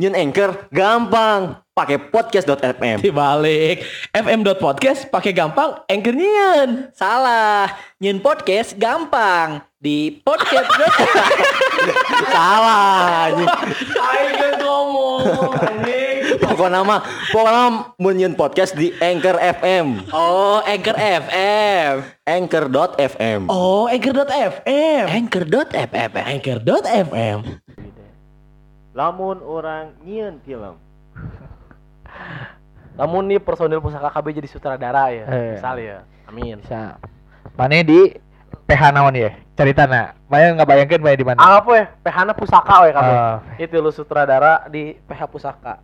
Nyun Anchor gampang, pakai podcast.fm. Dibalik fm.podcast pakai gampang anchor nyian. Salah, nyun podcast gampang di podcast. Salah. Ayo ngomong anjing. Pokoknya mah, pokoknya mun nyun podcast di Anchor FM. oh, Anchor FM. Anchor.fm. Oh, anchor.fm. Anchor.fm. Anchor.fm. Lamun orang nyieun film. Namun nih personil pusaka KB jadi sutradara ya. Eh. Misal ya. Amin. bisa mana di PH naon ya ceritana Maya nggak bayangkan Maya di mana Apa ya? PH-na pusaka we KB. Ah. Itu lu sutradara di PH pusaka.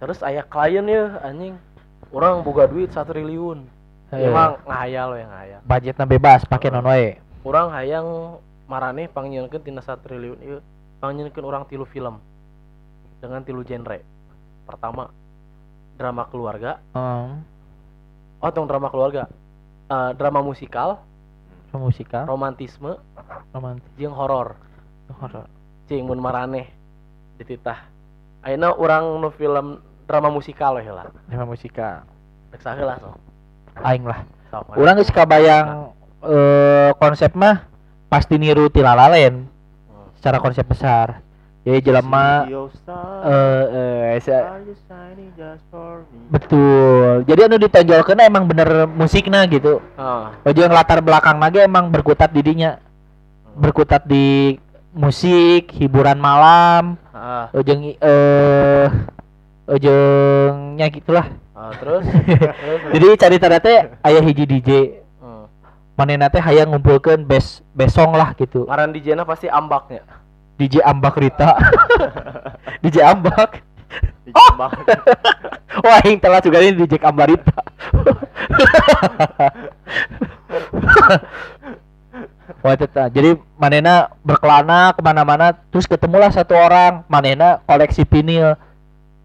Terus aya klien ya anjing. Orang boga duit 1 triliun. Eh. Emang ngahayal we ngahayal. budgetnya bebas pakai non wae Orang hayang marane panggilkeun tina 1 triliun ieu panggilkeun orang tilu film. Dengan tilu genre. Pertama drama keluarga. Hmm, Oh, tong drama keluarga. Eh, drama musikal, musikal. Romantisme, romantis jeung horor. horor. Cing mun maraneh. Dititah. Ayeuna urang nu film drama musikal we lah drama musikal. Rek saheula so. Aing lah. Sok, orang geus kabayang eh konsep mah pasti niru ti La La Land Hmm. Secara konsep besar. Jadi jelema eh eh sa- betul. Jadi anu ditonjolkeun emang bener musiknya gitu. Heeh. Ujung latar belakang lagi emang berkutat di dinya. Berkutat di musik hiburan malam. Heeh. ujung eh ujungnya gitulah Ah, terus? Terus jadi cari teh ayah hiji DJ Manehna teh hayang ngumpulkeun best best song lah gitu. Ngaran DJ na pasti ambaknya. DJ Ambak Rita. DJ Ambak. Wah yang telah juga ini DJ Ambak Rita. Wah tetap. Jadi manena berkelana ke mana-mana, terus ketemulah satu orang, manena koleksi vinil,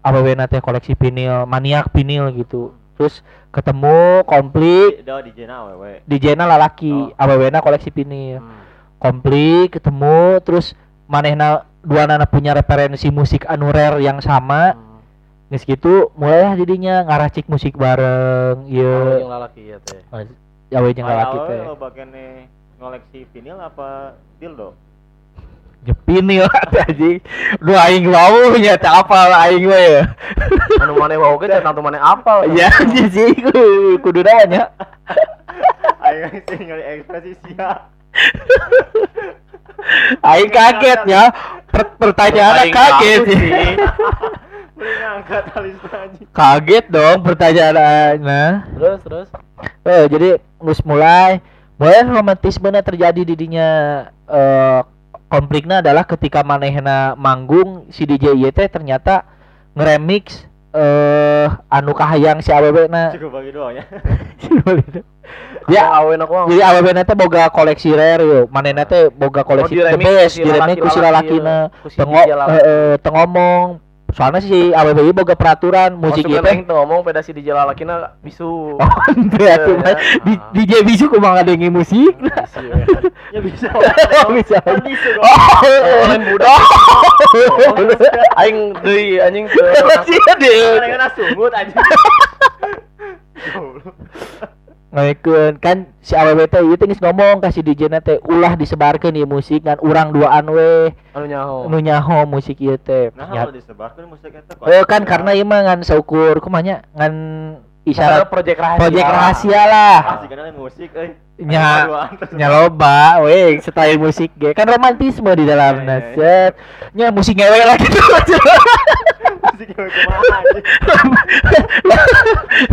apa teh koleksi vinil, maniak vinil gitu. Terus ketemu komplit, di Jena wewe. di Jena lalaki, Oh. apa koleksi vinil, Hmm. komplit ketemu, terus manehna dua nana punya referensi musik anu rare yang sama, Hmm. geus gitu mulailah jadinya ngaracik musik bareng, iya, jeung lalaki ya teh ya we jeung lalaki teh. Bakene ngoleksi vinil apa dildo? Jepinil anjing. Duh aing wau nyata apa aing we ya. anu maneh wau ge tentang tu maneh apal Ya anjing sih ku- kudu nya. Ayo sing ngali ekspresi sia. Aing kaget ya. Per- pertanyaan Aing kaget sih. Kaget dong pertanyaannya. terus terus Eh jadi gus mulai mulai romantisme terjadi di dinya eh konfliknya adalah ketika manehna manggung si DJ teh ternyata ngeremix eh anu kahayang si awewe na Cukup bagi doang ya. ya aweun aku Jadi AWB teh boga koleksi rare yo. Manehna teh boga koleksi Oh, the best, diremix ku si lalaki. eh, eh, teu ngomong. Soalnya si AWB ieu boga peraturan musik ieu teh. aing teu ngomong pada si DJ lalakina bisu Oh, atuh mah. Di DJ bisu kumaha ngadengi musik. Bisu, ya. Ya bisa. Oh, bisa. Kan bisa dong. Oh, lain budak aing deui anjing teu Masih ada. Kan kan sungut anjing. Ngaikeun kan si ieu teh geus ngomong ka si DJ na teh ulah disebarkeun ieu musik kan urang duaan we anu nyaho nu nyaho musik ieu teh. Nah, kalau disebarkan musik eta Oh kan karena ieu mah ngan seukur kumanya ngan isyarat proyek rahasia proyek rahasia lah. Asik kan musik euy. Nya Duaan terus. nya loba we style musik ge kan romantisme di dalamnya Iya, iya. set. Nya musik ngewe lah gitu. Musik yang kumaha anjing.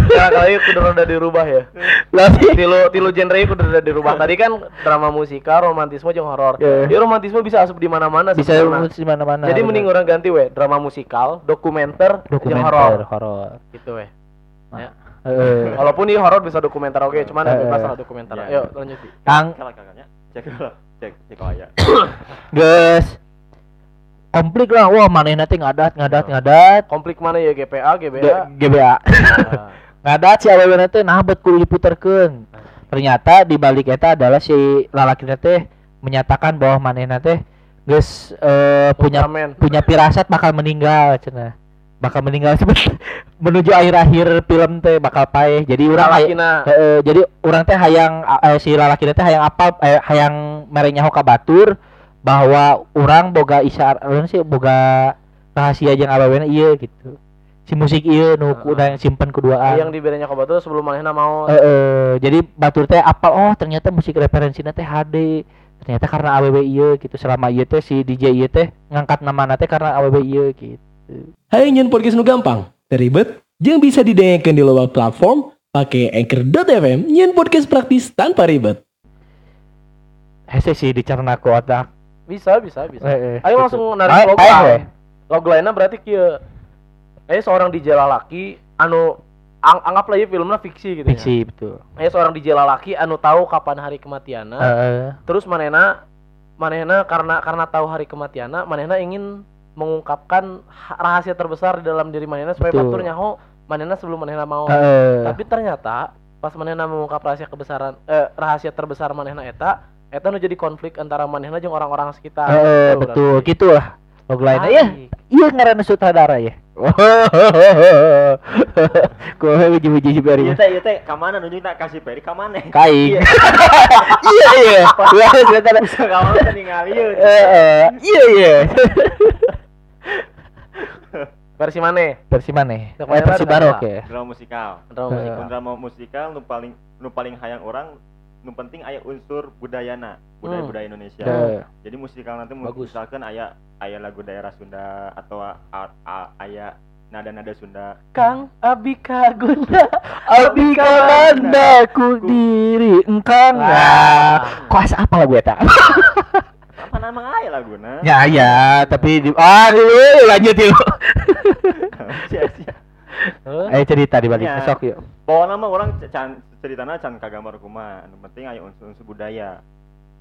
Karena kali itu kudu rada dirubah ya Tapi tilu tilu genre kudu rada dirubah tadi kan drama musikal romantisme jeung horor Iya. Ieu romantisme bisa asup di mana-mana bisa sebenarnya. di mana-mana. jadi bener. mending orang ganti we drama musikal dokumenter, dokumenter horor horor. gitu we Heeh. walaupun ini horor bisa dokumenter oke cuman Eh, bebas eh. lah dokumenter Iya, ayo iya. lanjut. Kang kakaknya cek dulu. Cek cek aya. geus komplik lah wah manehna teh ngadat ngadat Iya. ngadat konflik mana ya GPA G- GBA GBA Nah, ngadat si awewe teh nah bet kudu diputerkeun ternyata di balik eta adalah si lalaki teh menyatakan bahwa manehna teh Geus eh, punya Ultraman. punya pirasat bakal meninggal cenah. Bakal meninggal menuju akhir-akhir film teh bakal paeh. Jadi Lalakina. Heeh, jadi orang teh hayang eh, si lalaki teh hayang apal eh, hayang mere nyaho ka batur bahwa orang boga isar urang sih boga rahasia jeung awewena ieu gitu. Si musik ieu nu ku urang simpen kuduaan. yang diberinya ke batu sebelum manehna mau Heeh, jadi batur teh apal oh ternyata musik referensinya teh HD. Ternyata karena AWW ieu gitu. Selama ieu teh si DJ ieu teh ngangkat nama teh karena AWW ieu gitu. Hayang nyen podcast nu gampang, teribet, jeung bisa didengarkan di luar platform pakai anchor.fm nyen podcast praktis tanpa ribet. Hese sih dicerna ku otak. Bisa bisa bisa Heeh. ayo gitu. langsung Ayo, narik ayo, we. logline logline berarti kieu eh seorang DJ lalaki anu ang anggaplah ya filmnya fiksi gitu Fiksi betul. ya eh seorang DJ lalaki anu tahu kapan hari kematianna Heeh. terus manena manena karena karena tahu hari kematianna manena ingin mengungkapkan ha- rahasia terbesar di dalam diri manena supaya Betul. batur nyaho manena sebelum manena mau Heeh. tapi ternyata pas manehna mengungkap rahasia kebesaran eh, rahasia terbesar manehna eta eta nu jadi konflik antara manehna jeung orang-orang sekitar. Heeh, Gitu betul berarti. gitulah. Logline ya iya ngaranna sutradara ya. Kowe uji-uji Iya bari teh, iya teh, kamana nunjuk tak kasih peri kamana? kain iya. Iya Wah, sutradara Kamana teh ningali ieu. Heeh, iya iya. Versi mana? Versi mana? Eh mana versi barok ya Drama musikal. drama Heeh. musik Mun drama musikal nu paling nu paling hayang orang nu penting aya unsur budayana, budaya-budaya Indonesia. Heeh. Jadi musikal nanti Bagus. misalkan aya aya lagu daerah Sunda atau a- a- aya nada-nada Sunda. Kang Abi Kagunda Abi kamanda ku diri engkang nah kuas apa lagu eta Apa nama aya laguna? ya ya tapi di ah dulu lanjut yuk. Ayo cerita di balik Ya. yuk Bawa nama orang can ceritana can kagambar kumaha. Anu penting aya unsur-unsur budaya.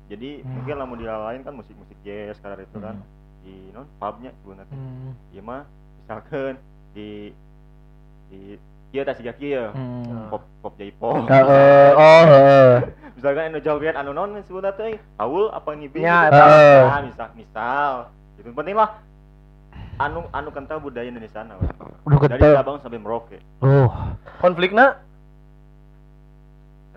Jadi Hmm. mungkin lamun di lain kan musik-musik jazz karena itu kan di non pubnya teh. Hmm. Ieu mah misalkan di di kieu tah siga kieu. Hmm. Pop pop J-pop. Heeh, oh heeh. misalkan anu joget anu non sebenarnya teh Paul apa ngibi Ya, gitu. Nah, misal misal itu penting lah anu anu kental budaya Indonesia nah, Udah dari kental. Sabang sampai Merauke. Oh. konfliknya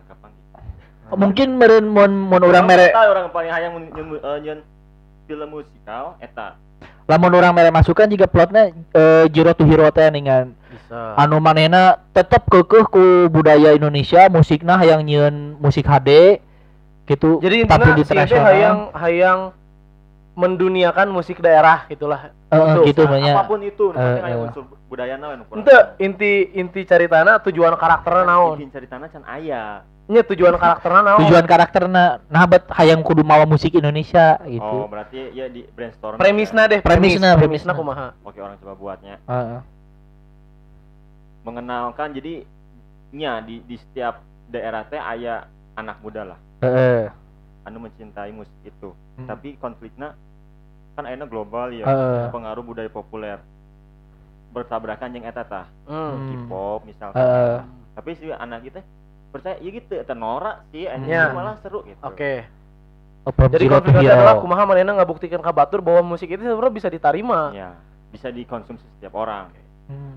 kapan gitu. Mungkin meren mon mon orang mere Eta orang paling hayang nyeun eh, nyeun film musikal eta. Lamun orang mere masukan juga plotnya eh, Jiro to Hero teh ningan. Bisa. Anu manena tetep kekeh ku budaya Indonesia musikna hayang nyieun musik HD gitu. Jadi intinya di si hayang hayang menduniakan musik daerah gitulah. Heeh, Tuh, gitu Nah, banyak. apa pun itu aya eh. unsur nu kurang ente inti inti ceritana tujuan karakternya naon? bikin ceritana can aya. Nya tujuan karakternya naon? Tujuan karakterna nah bet hayang kudu mawa musik Indonesia gitu. Oh berarti ya di brainstorm. Premisnya deh Premisna, premis premisna. premisna. kumaha. Oke orang coba buatnya. Heeh. mengenalkan jadi nya di di setiap daerah teh aya anak muda lah. Heeh. anu mencintai musik itu. Hmm. tapi konfliknya kan akhirnya global ya Heeh. pengaruh budaya populer bertabrakan yang eta tah hmm. K-pop misalkan Heeh. tapi si anak kita percaya ya gitu eta norak sih Ya. anjing malah seru gitu oke Oh, from jadi hero. adalah kumaha manehna ngabuktikan ka batur bahwa musik itu sebenarnya bisa diterima ya bisa dikonsumsi setiap orang Hmm.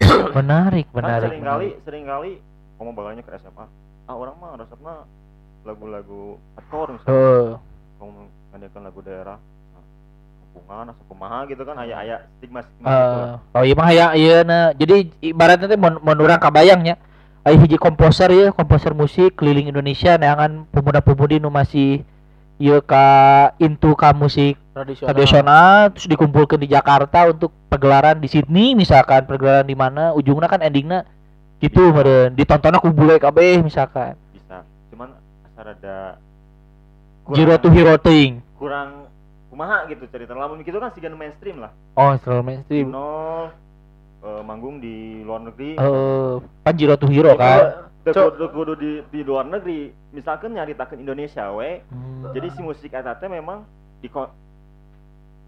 menarik kan menarik sering kali menarik. sering kali kamu bakalnya ke SMA ah orang mah resepnya lagu-lagu hardcore misalnya kamu ngadakan lagu daerah kampungan asa kumaha gitu kan aya aya stigma stigma Eh, gitu lah. oh iya mah ya iya nah jadi ibaratnya teh mun mun urang kabayangnya aya hiji komposer ya komposer musik keliling Indonesia neangan pemuda-pemudi nu masih ieu ka into ka musik tradisional. tradisional terus dikumpulkan di Jakarta untuk pergelaran di Sydney misalkan pergelaran di mana ujungnya kan endingnya gitu Iya. meureun. Ditontonnya ku bule kabeh misalkan. Bisa. Cuman asal ada Zero to hero thing. kurang kumaha gitu cerita lamun gitu kan siga nu mainstream lah. Oh terlalu mainstream. Nol eh, manggung di luar negeri. Eh kan Zero to hero kan? kudu, kudu di, di luar negeri. Misalkan nyaritakeun Indonesia we. Hmm. jadi si musik eta teh memang di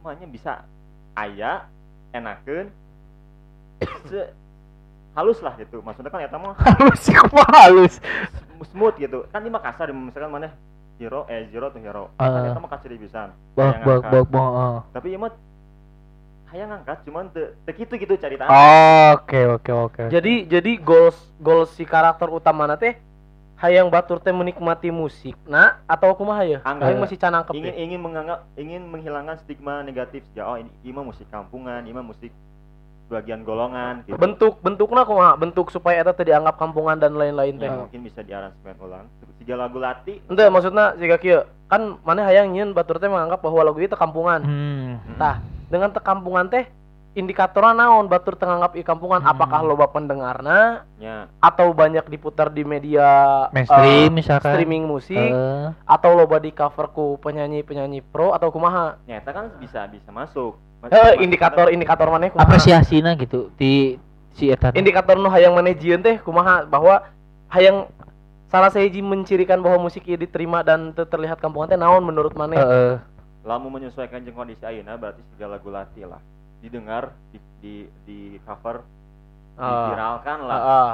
makanya bisa aya enakeun se halus lah gitu. Maksudnya kan eta mah halus sih halus? Smooth gitu. Kan di Makassar misalkan mana hero eh zero to hero kan eta mah kasih pisan Bak bak bak. oh. tapi ieu mah hayang ngangkat cuman teu teu kitu gitu carita Oke oke oke. Jadi jadi goals goals si karakter utama teh hayang batur teh menikmati musik nah atau kumaha ya? Hayang masih can nangkep ingin ingin menganggap ingin menghilangkan stigma negatif ya oh ini ini mah musik kampungan ini mah musik bagian golongan gitu Bentuk bentuknya kumaha? Bentuk supaya eta teh dianggap kampungan dan lain-lain teh. ya, mungkin bisa diaransemen ulang tiga lagu lati Ente maksudnya siga kieu kan mana hayang nyeun batur teh menganggap bahwa lagu itu kampungan. Hmm. Tah, dengan teh kampungan teh indikatornya naon batur teu nganggap ieu kampungan Hmm. apakah loba pendengarna ya atau banyak diputar di media Mainstream misalkan. streaming musik Eh, atau loba di cover ku penyanyi-penyanyi pro atau kumaha? nyata kan bisa bisa masuk Mas- Eh, indikator indikator mana kumaha? apresiasina gitu di si eta. Indikator nu hayang maneh jieun teh kumaha bahwa hayang salah sahiji mencirikan bahwa musik ieu diterima dan terlihat kampungan teh naon menurut maneh? Heeh. lamu menyesuaikan jeung kondisi ayeuna berarti tiga lagu lati lah didengar di di, di cover Ah. diviralkan lah Heeh.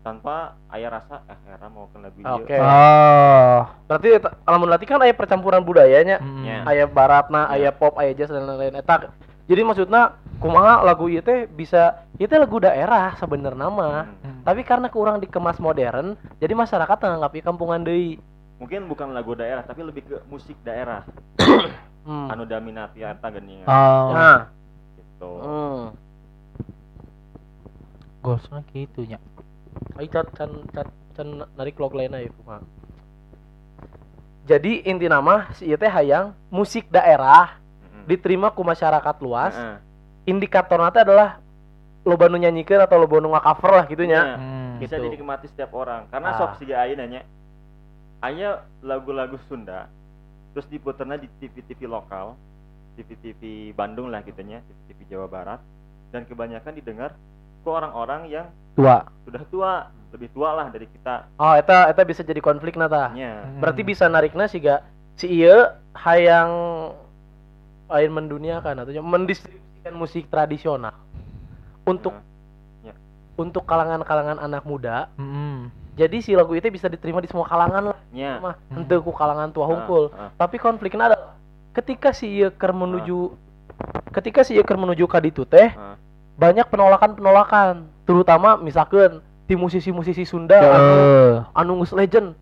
tanpa aya rasa eh era mau ke lagu ieu Oke. Oh. Berarti eta- lamun latih kan aya percampuran budayanya. Hmm. Ya. Aya baratna, aya pop, aya jazz dan lain-lain eta. Jadi maksudnya kumaha lagu ieu teh bisa ieu teh lagu daerah sebenarnya mah. Hmm. Tapi karena kurang dikemas modern, jadi masyarakat nganggap ieu kampungan deui. mungkin bukan lagu daerah tapi lebih ke musik daerah Hmm. anu dominati eta geuningan Oh. Nah, gitu hmm. Goalsna gitu nya. Ayo cat can cat can narik log lain aja kumaha. Jadi inti nama si teh hayang musik daerah diterima ku masyarakat luas. Heeh. Indikatorna teh adalah loba nu nyanyikeun atau loba nu cover lah gitu nya. Nah, Hmm. bisa Gitu. dinikmati setiap orang karena Ah. sok siga ayeuna nya aya lagu-lagu Sunda terus diputerna di TV-TV lokal TV-TV Bandung lah gitu nya TV-TV Jawa Barat dan kebanyakan didengar ke orang-orang yang Tua. sudah tua lebih tua lah dari kita Oh, eta eta bisa jadi konflik nata. nya Berarti bisa narikna siga si ieu hayang lain menduniakan atau mendistribusikan musik tradisional untuk Nah, untuk kalangan-kalangan anak muda. Hmm. Jadi si lagu itu bisa diterima di semua kalangan lah, nya mah Hmm. henteu ku kalangan tua hungkul. Ah, ah. Tapi konfliknya adalah ketika si ieu keur menuju ketika si ieu keur menuju ka ditu teh Ah. banyak penolakan-penolakan, terutama misalkan di musisi-musisi Sunda anu, Heeh. anu geus legend.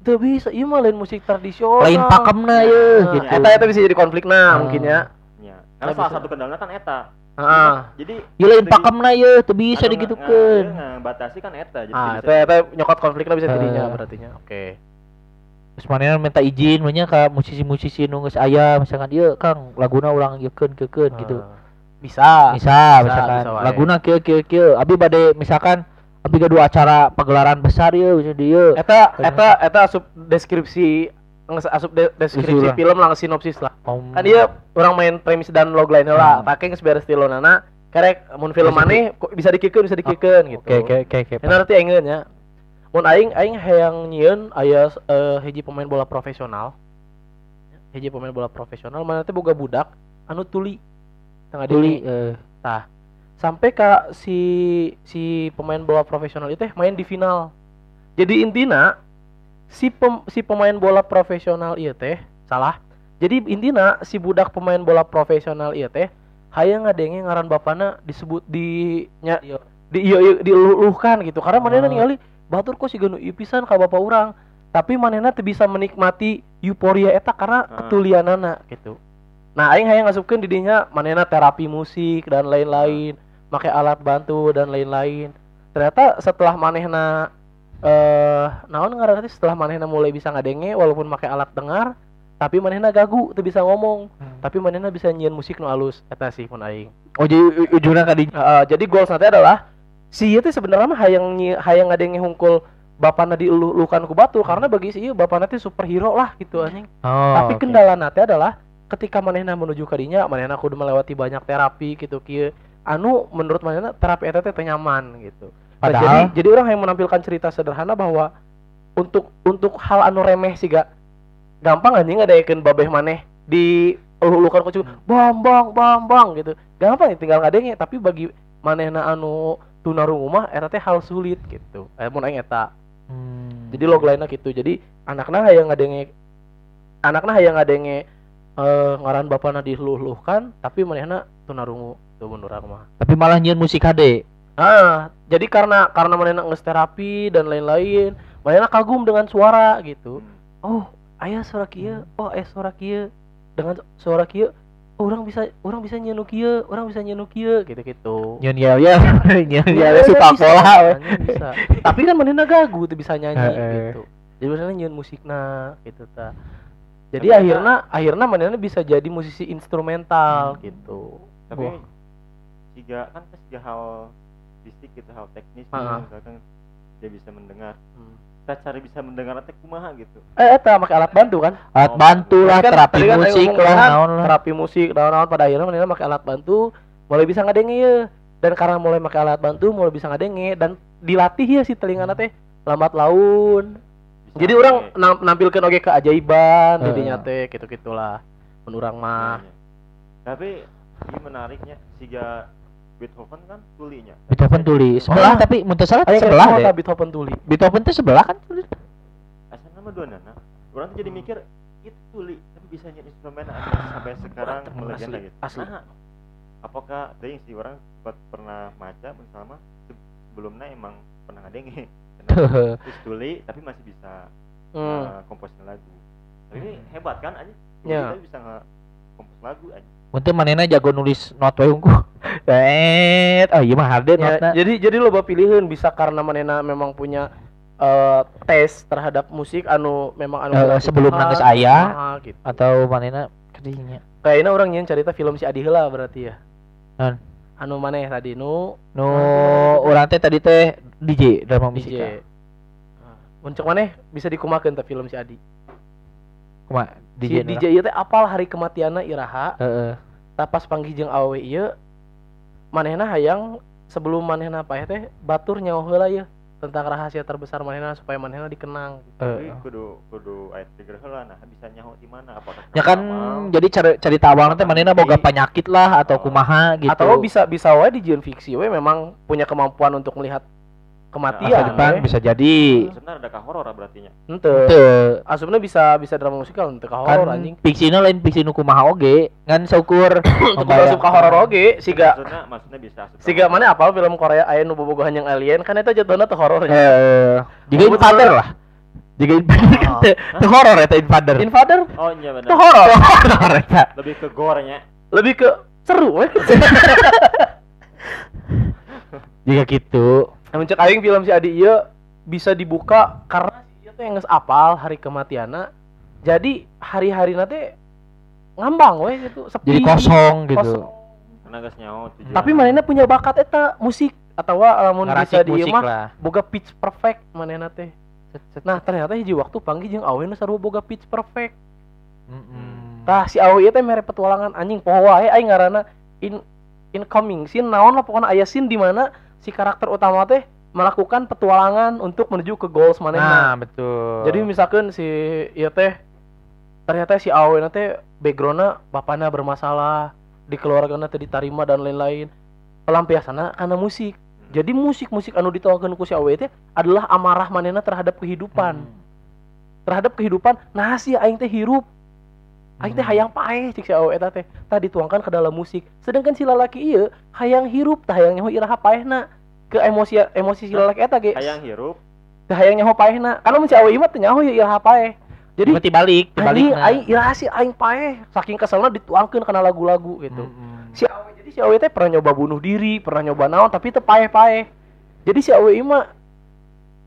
Teu bisa, ieu mah lain musik tradisional. Lain pakemna ye Nah, gitu. eta eta bisa jadi konflik nah Ah. mungkin ya. nya karena salah bisa. satu kendalanya kan eta Heeh. jadi Ieu lain pakemna ye teu bisa anu digitukeun. nggak batasi kan eta jadi Ah, eta eta nyokot konfliknya bisa jadinya Eh. berartinya. Oke. Manehna minta izin banyak ka musisi-musisi nu geus aya misalkan ieu Kang laguna ulang ieukeun keukeun gitu. Eh, Bisa. Bisa misalkan bisa laguna kieu kieu kieu abi bade misalkan abi gaduh acara pagelaran besar ieu bisa dieu. Eta eta eta asup deskripsi asup de- deskripsi film lah sinopsis lah. Om. Kan dia orang main premis dan logline lah. Hmm. Pakai geus beres tilonana. Karek mun film Bisa maneh kok bisa dikikeun bisa dikikeun gitu. Oke oke oke nanti engeun ya. Mun aing aing hayang nyieun aya eh, hiji pemain bola profesional. Hiji pemain bola profesional mana teh boga budak anu tuli. Tengah Tuli dili. eh Sampai ka si si pemain bola profesional itu teh main di final. Jadi intina si pem, si pemain bola profesional ieu teh salah. Jadi intina si budak pemain bola profesional ieu teh hayang ngadenge ngaran bapana disebut di nya di ieu ieu diuluhkan gitu karena manehna Oh. ningali batur kok si ieu pisan ka bapak urang. Tapi manehna teu bisa menikmati euforia eta karena Ah. ketulianana gitu. Nah aing hayang ngasupkeun di dinya manehna terapi musik dan lain-lain pakai alat bantu dan lain-lain. Ternyata setelah manehna eh naon ngaranna teh setelah manehna mulai bisa ngadenge walaupun pakai alat dengar tapi manehna gagu teu bisa ngomong Hmm. tapi manehna bisa nyieun musik nu alus eta sih mun aing. Oh jadi u- ujungna ka di Heeh, jadi goals nanti adalah si ieu teh sebenarnya mah hayang hayang ngadenge hungkul bapana diulukan ku batu karena bagi si ieu bapana teh superhero lah gitu anjing. Oh. Tapi oke. kendala nanti adalah ketika manehna menuju ka dinya manehna kudu melewati banyak terapi gitu kieu anu menurut manehna terapi eta teh nyaman gitu. Nah, Padahal- jadi jadi orang yang menampilkan cerita sederhana bahwa untuk untuk hal anu remeh sih gak gampang anjing ngadayekeun babeh maneh di ulukan ku Hmm. bang bang bang bang gitu gampang ya tinggal ngadenge tapi bagi manehna anu tunarungu mah eta teh hal sulit gitu. Eh mun aing eta. Hmm. jadi log lainnya gitu. Jadi anakna hayang ngadenge anakna hayang ngadenge eh ngaran bapana diluh-luhkan tapi manehna tunarungu tuh mun urang mah. Tapi malah nyeun musik HD. ah jadi karena karena manehna geus terapi dan lain-lain manehna kagum dengan suara gitu. Oh ayah suara kieu. Oh eh suara kieu. Dengan suara kieu. oh, orang bisa orang bisa nu kieu orang bisa nu kieu gitu-gitu Nyeun yel yel. Nyeun Iya, yel suka pola nyanyi bisa. Tapi kan manehna gagu tuh bisa nyanyi gitu. Jadi manehna nyeun musikna gitu ta. Jadi Tapi akhirnya akhirnya manehna bisa jadi musisi instrumental gitu. tapi Wah. tiga kan tiga hal fisik gitu hal teknis Ah. misalkan dia bisa mendengar Hmm. Kita cari bisa mendengar teh kumaha gitu Eh eta make alat bantu kan? Alat bantu lah, Tadi kan- terapi tadi kan musik lah, kan, naon lah. Terapi musik naon-naon pada akhirnya manehna make alat bantu mulai bisa ngadenge ye. Dan karena mulai make alat bantu mulai bisa ngadenge dan dilatih ya si telingana teh lambat laun. Bisa Jadi oke. orang nam- nampilkan oge keajaiban di Heeh. dinya teh gitu-gitulah. Menurang mah. Iya, iya. tapi ini menariknya siga Beethoven kan tulinya Beethoven tuli sebelah Oh. tapi mun teu salah sebelah deh. Beethoven tuli. Beethoven teh sebelah kan tuli. asal nama dua nana orang tuh jadi mikir itu tuli tapi bisa nyanyi instrumen ada sampai sekarang melegenda gitu asli. Nah, apakah ada sih orang pernah baca bersama sebelumnya emang pernah ngadenge terus tuli tapi masih bisa Hmm. uh, komposin lagu tapi ini hebat kan aja Ya. tapi bisa nge kompos lagu aja Mun teu manehna jago nulis not we unggul. Et, oh iya mah hade Ya, jadi jadi loba pilihan bisa karena manena memang punya eh, tes terhadap musik anu memang anu berarti sebelum nangis aya. kumaha gitu. Atau manehna kedinya. Kayaknya orang nyen cerita film si Adi heula berarti ya. Naon? Anu maneh tadi nu Nu urang teh tadi teh DJ drama musik. DJ. Muncul maneh bisa dikumakeun teh film si Adi. Kuma Si DJ. DJ ieu teh apal hari kematianna iraha, Heeh. tah pas panggih jeung awewe ieu manehna hayang sebelum manehna paeh teh batur nyawa heula ieu tentang rahasia terbesar manehna supaya manehna dikenang. tapi Heeh. kudu kudu ayat trigger heula nah bisa nyaho di mana apakah Ya kan mau? jadi cari cari tawang teh manehna boga penyakit lah atau kumaha gitu. Atau bisa bisa wae di jieun fiksi we memang punya kemampuan untuk melihat masa kematian. depan we. bisa jadi. sebenarnya ada ka horor berarti nya. Teu. Asupna bisa bisa drama musikal henteu ka horor Kan anjing. fiksina lain fiksi nu kumaha oge. Ngan seukur Untuk masuk ka horor oge siga maksudnya maksudnya bisa asup siga mana apal film Korea aya nu bobogohan yang alien kan eta jatuhna teh horornya. Eh, juga Betul. Invader lah. Juga Invader kan Oh. teu teu horor eta Invader. Invader oh iya benar teh horor. Horor eta. lebih ke gore-nya Lebih ke seru we. Juga gitu. Namun cek aing film si Adi ieu bisa dibuka karena si ieu teh geus apal hari kematianna. Jadi hari-hari teh ngambang we gitu, sepi. Jadi kosong gitu. Kosong. karena tujuan Tapi manehna punya bakat eta musik atau lamun bisa Ngarasik di mah boga pitch perfect manehna teh. Nah, ternyata hiji waktu panggih jeung awe nu sarua boga pitch perfect. Tah si awe ieu teh mere petualangan anjing poho wae aing ngaranna in incoming scene naon lah pokoknya aya scene di mana si karakter utama teh melakukan petualangan untuk menuju ke goals Nah, manehna. betul. Jadi misalkan si ieu teh ternyata si awe teh backgroundna bapana bermasalah, di keluargana teh ditarima dan lain-lain. Pelampiasanna karena musik. Jadi musik-musik anu ditawakeun ku si awe teh adalah amarah manehna terhadap kehidupan. Hmm. Terhadap kehidupan, nah si aing teh hirup. Aing teh hayang paeh cik si awe eta teh. Tah dituangkan ke dalam musik. Sedangkan si lalaki ieu hayang hirup tah hayang nyaho iraha paehna ke emosi emosi si lalaki eta ge. hayang hirup Tah hayang nyaho paehna. Kana mun si awe ieu mah teu nyaho ieu iraha paeh. Jadi Berarti balik, anjing dibalik. aing iraha si aing paeh saking keselna dituangkeun kana lagu-lagu gitu. Hmm. Si awe jadi si awe teh pernah nyoba bunuh diri, pernah nyoba naon tapi teu paeh-paeh. Jadi si awe ieu mah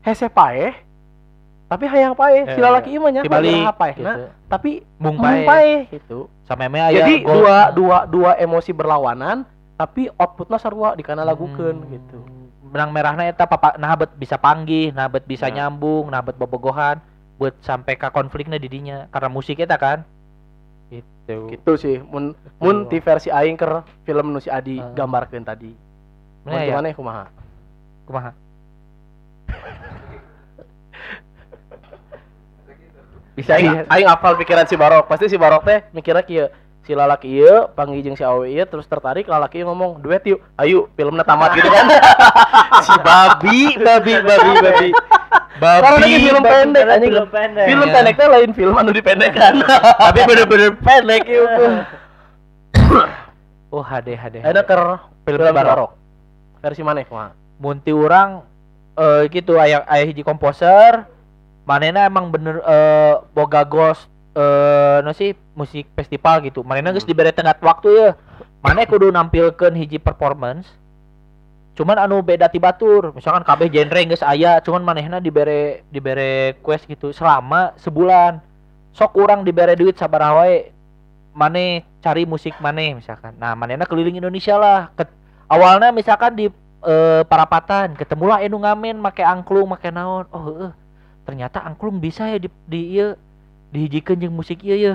hese paeh tapi hayang paeh. Si Eh, lalaki ieu mah nya paehna gitu. tapi Mung pae. gitu. Sampai me aya Jadi gol- dua dua dua emosi berlawanan tapi outputnya sarua dikana lagukeun Hmm. gitu. Benang merahna eta papa nah bet bisa panggih, nah bet bisa Nah. nyambung, nah bet bobogohan buat sampai ke konfliknya didinya karena musik eta kan. Gitu. Gitu sih mun mun ti versi aing keur film nu si Adi Heeh. gambarkeun tadi. Mun Mana ya? gimana kumaha? Kumaha? Bisa aing aing hafal pikiran si Barok. Pasti si Barok teh mikirnya kieu si lalaki ieu panggih jeung si awe ieu terus tertarik lalaki ngomong duet yuk ayo filmnya tamat gitu kan si babi babi babi babi Karena lagi film pendek anjing. Film pendek. Film Ya. pendeknya lain film anu dipendekkan. Tapi bener-bener pendek itu. oh HD HD. Ada ker Film baru. Versi mana mah? Munti orang eh gitu aya aya hiji komposer manena emang bener eh boga ghost eh no sih musik festival gitu. Manena geus dibere tenggat waktu ya. Mana kudu nampilkeun hiji performance. Cuman anu beda ti batur. Misalkan kabeh genre geus aya cuman manehna dibere dibere quest gitu. Selama sebulan. Sok kurang dibere duit sabaraha wae. Mane cari musik mane misalkan. Nah manehna keliling Indonesia lah. Ket- awalnya misalkan di eh, parapatan ketemulah enu ngamen make angklung make naon. Oh heeh ternyata angklung bisa ya di di ieu dihijikeun jeung musik ieu ya.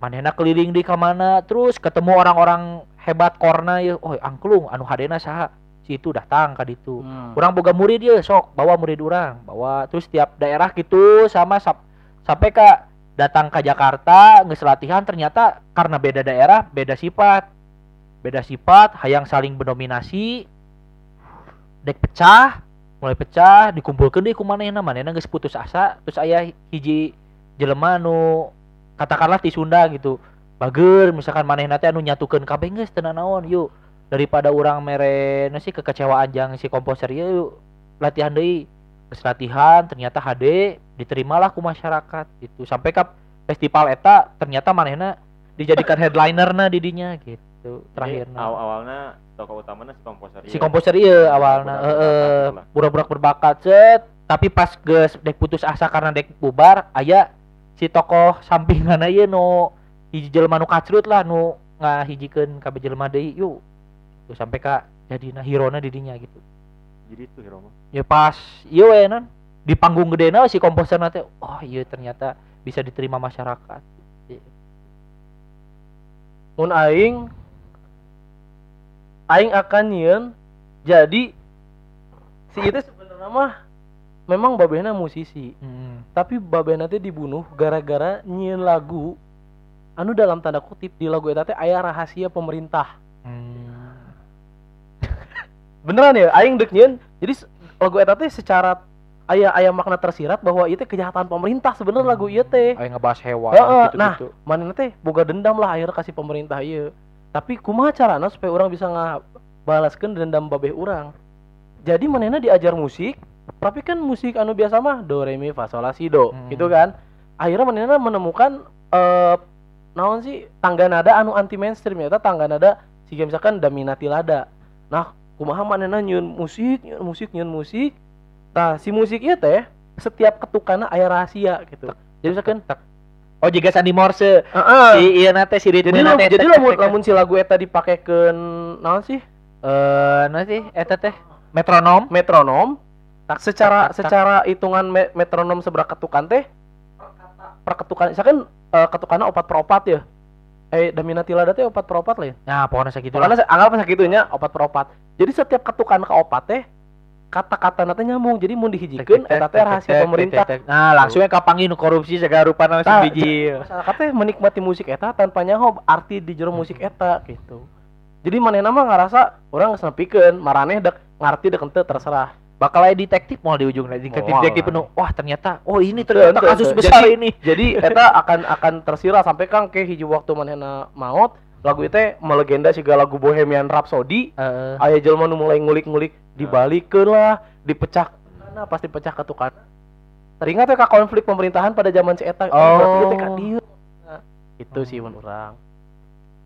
Manehna keliling di kamana terus ketemu orang-orang hebat korna ya. Oh angklung anu hadena saha? Si itu datang ka ditu. Hmm. Kurang boga murid ya sok bawa murid orang bawa. Terus tiap daerah gitu sama sap- sampai ke datang ke Jakarta nges latihan ternyata karena beda daerah beda sifat. Beda sifat hayang saling mendominasi dek pecah mulai pecah dikumpulkan deh kumanehna manehna geus putus asa. Terus aya hiji jelema nu katakanlah ti Sunda gitu bager misalkan manehna teh anu nyatukeun kabeh geus teu naon yuk. Daripada orang mere na sih kekecewaan jang si komposer yuk latihan deui. Geus latihan ternyata HD diterimalah ku masyarakat gitu. Sampai ke festival eta ternyata manehna dijadikan headliner na didinya gitu terakhir Aw awalnya tokoh utamanya si komposer. si komposer iya awalnya. budak heeh berbakat set tapi pas geus dek putus asa karena dek bubar aya si tokoh sampingan ieu nu hiji jelema nu kacrut lah nu ngahijikeun kabeh jelema deui yuk. Tuh sampai ka jadina hirona didinya gitu. Jadi itu hero mah. ya pas iya we non di panggung gede si komposer nanti oh iya ternyata bisa diterima masyarakat. Mun aing aing akan nyieun jadi si itu sebenarnya mah memang babehna musisi hmm. tapi babehna teh dibunuh gara-gara nyieun lagu anu dalam tanda kutip di lagu eta teh aya rahasia pemerintah Hmm. beneran ya aing dek nyieun jadi lagu eta teh secara aya aya makna tersirat bahwa itu kejahatan pemerintah sebenarnya lagu ieu teh Ayo ngebahas hewan Heeh, gitu, nah. gitu. mana teh boga dendam lah akhirnya kasih pemerintah iya tapi kumaha carana supaya orang bisa ngabalaskan dendam babeh orang jadi manehna diajar musik tapi kan musik anu biasa mah do re mi fa sol la si do Hmm. gitu kan? Akhirnya manehna menemukan eh naon sih tangga nada anu anti mainstream ya tangga nada siga misalkan daminati lada. Nah kumaha manehna nyieun musik nyieun musik nyieun musik? Nah si musik ieu teh setiap ketukanna aya rahasia gitu. Jadi misalkan oh jika Sandi Morse. Heeh. si iya nate si jadi ritme lamun, nate jadi lamun lamun si lagu eta dipakekeun naon sih? Eh nah sih? Eta teh metronom. Metronom. Tak secara tak, tak. secara hitungan me- metronom seberapa ketukan teh per ketukan misalkan eh, ketukannya opat per opat ya. Eh daminati lada teh opat per opat lah ya. Nah pokoknya segitu Pokoknya anggap segitunya opat per opat. Jadi setiap ketukan ke opat teh kata-kata nanti nyambung. Jadi mau dihijikeun eta teh rahasia pemerintah. nah langsungnya kapangin korupsi segala rupa nama Tah, biji. masyarakat teh menikmati musik eta tanpa nyaho arti di jero musik eta gitu. Jadi manehna mah ngarasa orang geus nepikeun maraneh dek ngarti dek henteu terserah. Bakal aja detektif mau di ujung detektif Moal. detektif penuh wah ternyata oh ini ternyata kasus besar Jadi- ini. jadi eta akan akan tersirat sampai kang ke hiji waktu manehna maut lagu itu melegenda siga lagu Bohemian Rhapsody. Heeh. aya jelema nu mulai ngulik-ngulik dibalikeun lah dipecah mana pasti pecah ketukan teringat ya konflik pemerintahan pada zaman si eta? Oh. berarti ka dieu Nah, itu sih menurut orang